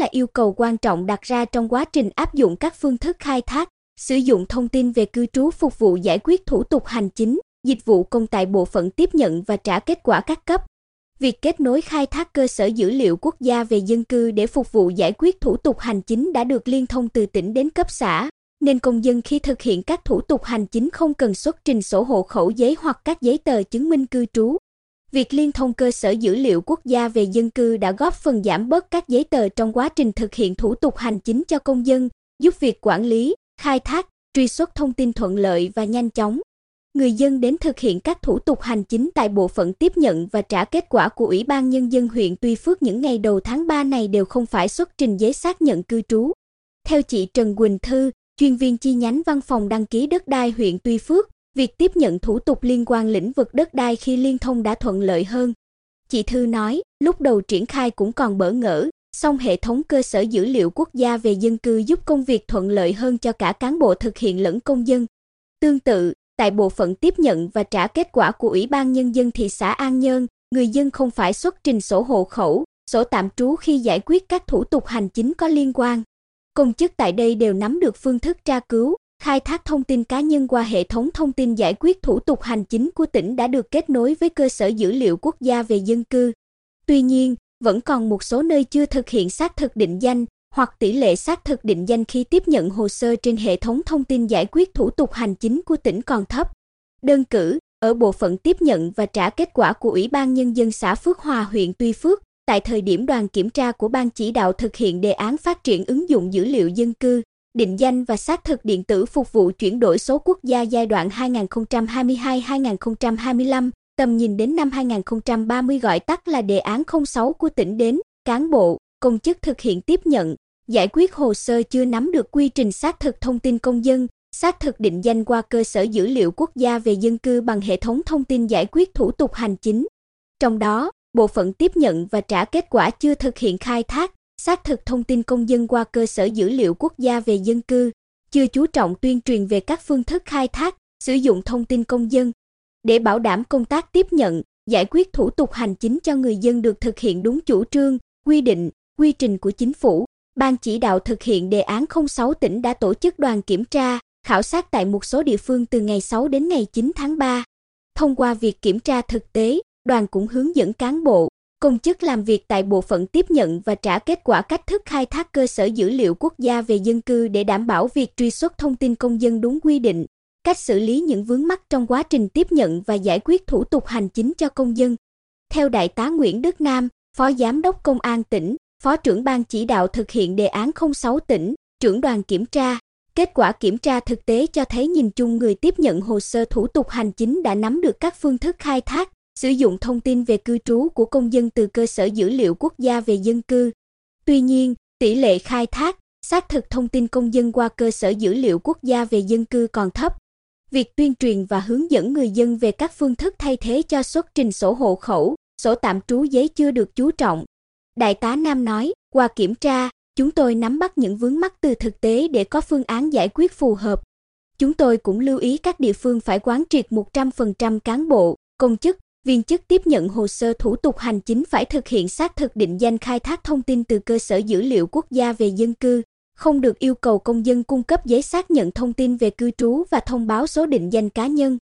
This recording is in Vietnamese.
là yêu cầu quan trọng đặt ra trong quá trình áp dụng các phương thức khai thác, sử dụng thông tin về cư trú phục vụ giải quyết thủ tục hành chính, dịch vụ công tại bộ phận tiếp nhận và trả kết quả các cấp. Việc kết nối khai thác cơ sở dữ liệu quốc gia về dân cư để phục vụ giải quyết thủ tục hành chính đã được liên thông từ tỉnh đến cấp xã, nên công dân khi thực hiện các thủ tục hành chính không cần xuất trình sổ hộ khẩu giấy hoặc các giấy tờ chứng minh cư trú. Việc liên thông cơ sở dữ liệu quốc gia về dân cư đã góp phần giảm bớt các giấy tờ trong quá trình thực hiện thủ tục hành chính cho công dân, giúp việc quản lý, khai thác, truy xuất thông tin thuận lợi và nhanh chóng. Người dân đến thực hiện các thủ tục hành chính tại bộ phận tiếp nhận và trả kết quả của Ủy ban Nhân dân huyện Tuy Phước những ngày đầu tháng 3 này đều không phải xuất trình giấy xác nhận cư trú. Theo chị Trần Quỳnh Thư, chuyên viên chi nhánh văn phòng đăng ký đất đai huyện Tuy Phước, việc tiếp nhận thủ tục liên quan lĩnh vực đất đai khi liên thông đã thuận lợi hơn. Chị Thư nói, lúc đầu triển khai cũng còn bỡ ngỡ, song hệ thống cơ sở dữ liệu quốc gia về dân cư giúp công việc thuận lợi hơn cho cả cán bộ thực hiện lẫn công dân. Tương tự, tại bộ phận tiếp nhận và trả kết quả của Ủy ban Nhân dân thị xã An Nhơn, người dân không phải xuất trình sổ hộ khẩu, sổ tạm trú khi giải quyết các thủ tục hành chính có liên quan. Công chức tại đây đều nắm được phương thức tra cứu, khai thác thông tin cá nhân qua hệ thống thông tin giải quyết thủ tục hành chính của tỉnh đã được kết nối với cơ sở dữ liệu quốc gia về dân cư. Tuy nhiên, vẫn còn một số nơi chưa thực hiện xác thực định danh hoặc tỷ lệ xác thực định danh khi tiếp nhận hồ sơ trên hệ thống thông tin giải quyết thủ tục hành chính của tỉnh còn thấp. Đơn cử, ở bộ phận tiếp nhận và trả kết quả của Ủy ban Nhân dân xã Phước Hòa huyện Tuy Phước, tại thời điểm đoàn kiểm tra của Ban chỉ đạo thực hiện đề án phát triển ứng dụng dữ liệu dân cư, định danh và xác thực điện tử phục vụ chuyển đổi số quốc gia giai đoạn 2022-2025, tầm nhìn đến năm 2030 gọi tắt là đề án 06 của tỉnh đến, cán bộ, công chức thực hiện tiếp nhận, giải quyết hồ sơ chưa nắm được quy trình xác thực thông tin công dân, xác thực định danh qua cơ sở dữ liệu quốc gia về dân cư bằng hệ thống thông tin giải quyết thủ tục hành chính. Trong đó, bộ phận tiếp nhận và trả kết quả chưa thực hiện khai thác, xác thực thông tin công dân qua cơ sở dữ liệu quốc gia về dân cư, chưa chú trọng tuyên truyền về các phương thức khai thác, sử dụng thông tin công dân. Để bảo đảm công tác tiếp nhận, giải quyết thủ tục hành chính cho người dân được thực hiện đúng chủ trương, quy định, quy trình của chính phủ, Ban chỉ đạo thực hiện đề án 06 tỉnh đã tổ chức đoàn kiểm tra, khảo sát tại một số địa phương từ ngày 6 đến ngày 9 tháng 3. Thông qua việc kiểm tra thực tế, đoàn cũng hướng dẫn cán bộ, công chức làm việc tại bộ phận tiếp nhận và trả kết quả cách thức khai thác cơ sở dữ liệu quốc gia về dân cư để đảm bảo việc truy xuất thông tin công dân đúng quy định, cách xử lý những vướng mắc trong quá trình tiếp nhận và giải quyết thủ tục hành chính cho công dân. Theo Đại tá Nguyễn Đức Nam, Phó Giám đốc Công an tỉnh, Phó trưởng ban chỉ đạo thực hiện đề án 06 tỉnh, trưởng đoàn kiểm tra, kết quả kiểm tra thực tế cho thấy nhìn chung người tiếp nhận hồ sơ thủ tục hành chính đã nắm được các phương thức khai thác, sử dụng thông tin về cư trú của công dân từ cơ sở dữ liệu quốc gia về dân cư. Tuy nhiên, tỷ lệ khai thác, xác thực thông tin công dân qua cơ sở dữ liệu quốc gia về dân cư còn thấp. Việc tuyên truyền và hướng dẫn người dân về các phương thức thay thế cho xuất trình sổ hộ khẩu, sổ tạm trú giấy chưa được chú trọng. Đại tá Nam nói, qua kiểm tra, chúng tôi nắm bắt những vướng mắc từ thực tế để có phương án giải quyết phù hợp. Chúng tôi cũng lưu ý các địa phương phải quán triệt 100% cán bộ, công chức, viên chức tiếp nhận hồ sơ thủ tục hành chính phải thực hiện xác thực định danh khai thác thông tin từ cơ sở dữ liệu quốc gia về dân cư, không được yêu cầu công dân cung cấp giấy xác nhận thông tin về cư trú và thông báo số định danh cá nhân.